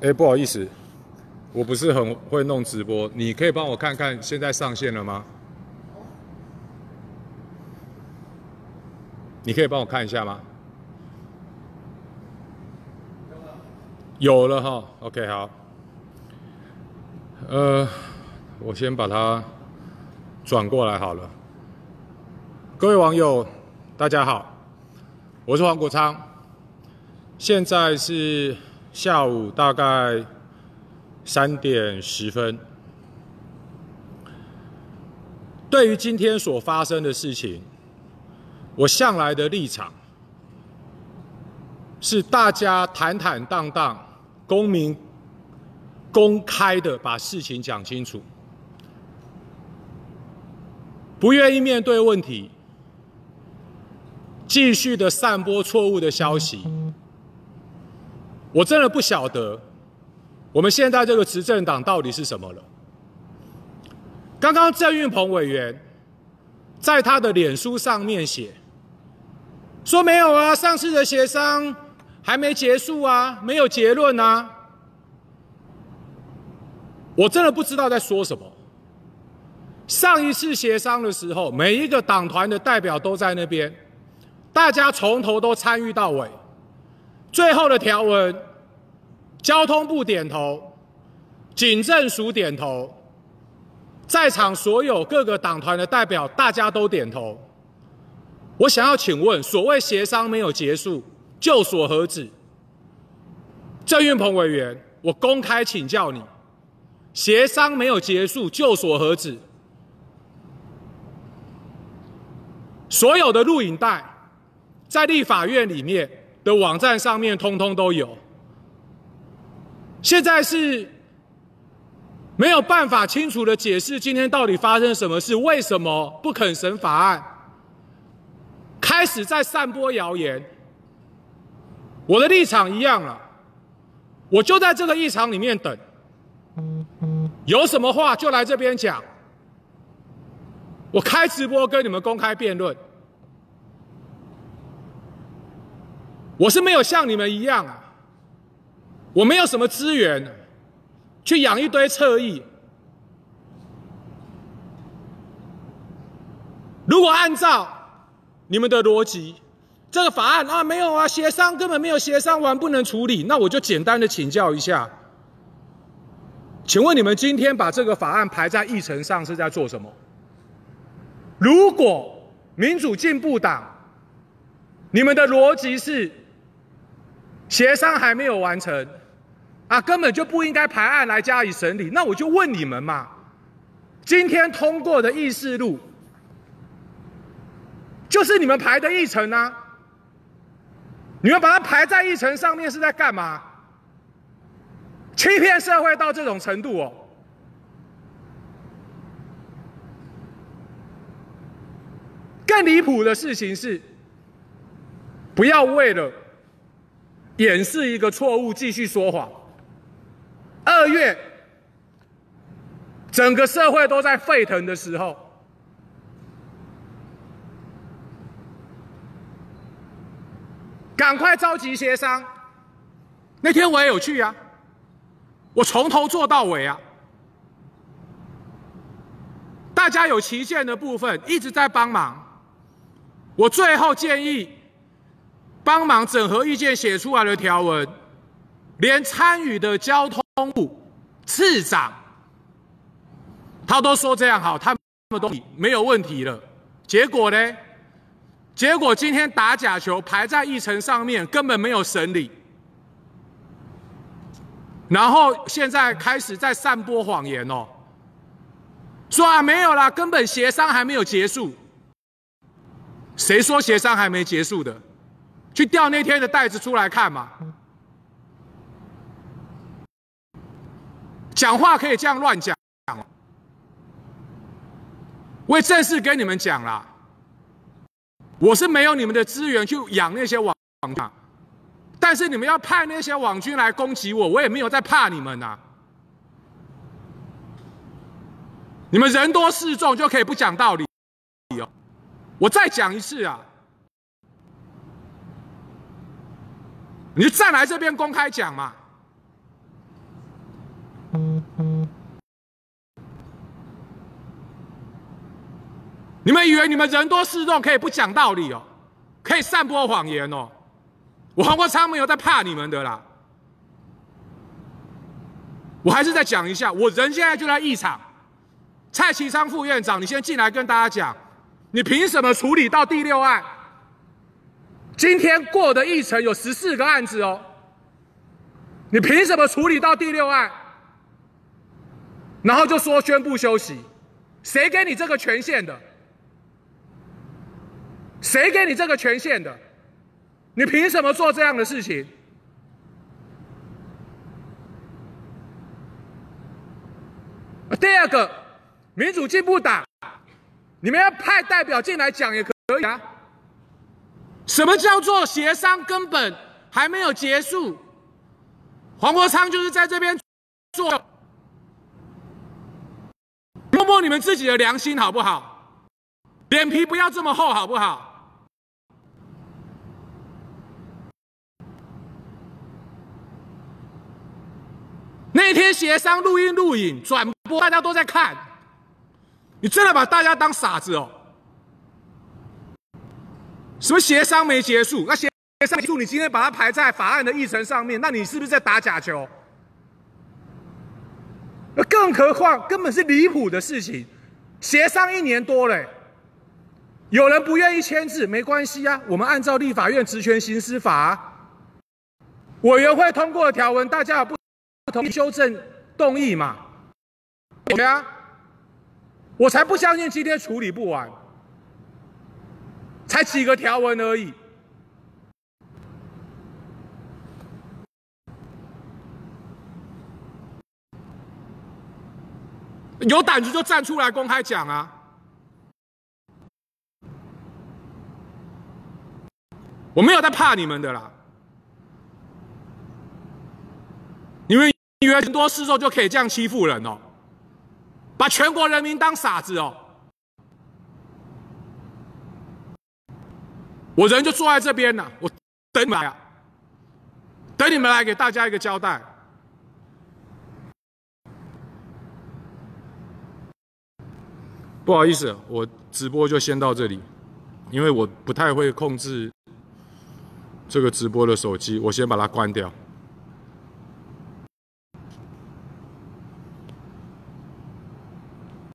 哎，不好意思，我不是很会弄直播，你可以帮我看看现在上线了吗？你可以帮我看一下吗？有了哈，OK 好。呃，我先把它转过来好了。各位网友，大家好，我是黄国昌，现在是。下午大概三点十分，对于今天所发生的事情，我向来的立场是大家坦坦荡荡、公明、公开的把事情讲清楚，不愿意面对问题，继续的散播错误的消息。我真的不晓得，我们现在这个执政党到底是什么了。刚刚郑运鹏委员在他的脸书上面写，说没有啊，上次的协商还没结束啊，没有结论啊。我真的不知道在说什么。上一次协商的时候，每一个党团的代表都在那边，大家从头都参与到尾。最后的条文，交通部点头，警政署点头，在场所有各个党团的代表，大家都点头。我想要请问，所谓协商没有结束，就所何止？郑运鹏委员，我公开请教你，协商没有结束，就所何止？所有的录影带在立法院里面。的网站上面通通都有，现在是没有办法清楚的解释今天到底发生什么事，为什么不肯审法案，开始在散播谣言。我的立场一样了，我就在这个议场里面等，有什么话就来这边讲，我开直播跟你们公开辩论。我是没有像你们一样啊，我没有什么资源去养一堆侧翼。如果按照你们的逻辑，这个法案啊没有啊，协商根本没有协商完，不能处理，那我就简单的请教一下，请问你们今天把这个法案排在议程上是在做什么？如果民主进步党，你们的逻辑是？协商还没有完成，啊，根本就不应该排案来加以审理。那我就问你们嘛，今天通过的议事录，就是你们排的议程啊？你们把它排在议程上面是在干嘛？欺骗社会到这种程度哦！更离谱的事情是，不要为了。掩饰一个错误，继续说谎。二月，整个社会都在沸腾的时候，赶快召集协商。那天我也有去啊，我从头做到尾啊。大家有歧见的部分，一直在帮忙。我最后建议。帮忙整合意见写出来的条文，连参与的交通部次长，他都说这样好，他们都没有问题了。结果呢？结果今天打假球排在议程上面，根本没有审理，然后现在开始在散播谎言哦，说啊没有啦，根本协商还没有结束。谁说协商还没结束的？去调那天的袋子出来看嘛！讲话可以这样乱讲。我也正式跟你们讲了，我是没有你们的资源去养那些网军，但是你们要派那些网军来攻击我，我也没有在怕你们呐。你们人多势众就可以不讲道理哦。我再讲一次啊！你就再来这边公开讲嘛。你们以为你们人多势众可以不讲道理哦，可以散播谎言哦？我黄国昌没有在怕你们的啦。我还是再讲一下，我人现在就在议场。蔡其昌副院长，你先进来跟大家讲，你凭什么处理到第六案？今天过的议程有十四个案子哦，你凭什么处理到第六案？然后就说宣布休息，谁给你这个权限的？谁给你这个权限的？你凭什么做这样的事情？第二个，民主进步党，你们要派代表进来讲也可以啊。什么叫做协商根本还没有结束？黄国昌就是在这边做，摸摸你们自己的良心好不好？脸皮不要这么厚好不好？那天协商录音录影转播，大家都在看。你真的把大家当傻子哦？什么协商没结束？那协商结束，你今天把它排在法案的议程上面，那你是不是在打假球？那更何况根本是离谱的事情。协商一年多了，有人不愿意签字，没关系啊，我们按照立法院职权行使法啊，委员会通过的条文，大家有不同意修正动议嘛？对啊，我才不相信今天处理不完。才几个条文而已，有胆子就站出来公开讲啊！我没有在怕你们的啦，你们以为人多势众就可以这样欺负人哦？把全国人民当傻子哦？我人就坐在这边呢，我等你们来啊，等你们来给大家一个交代。不好意思，我直播就先到这里，因为我不太会控制这个直播的手机，我先把它关掉。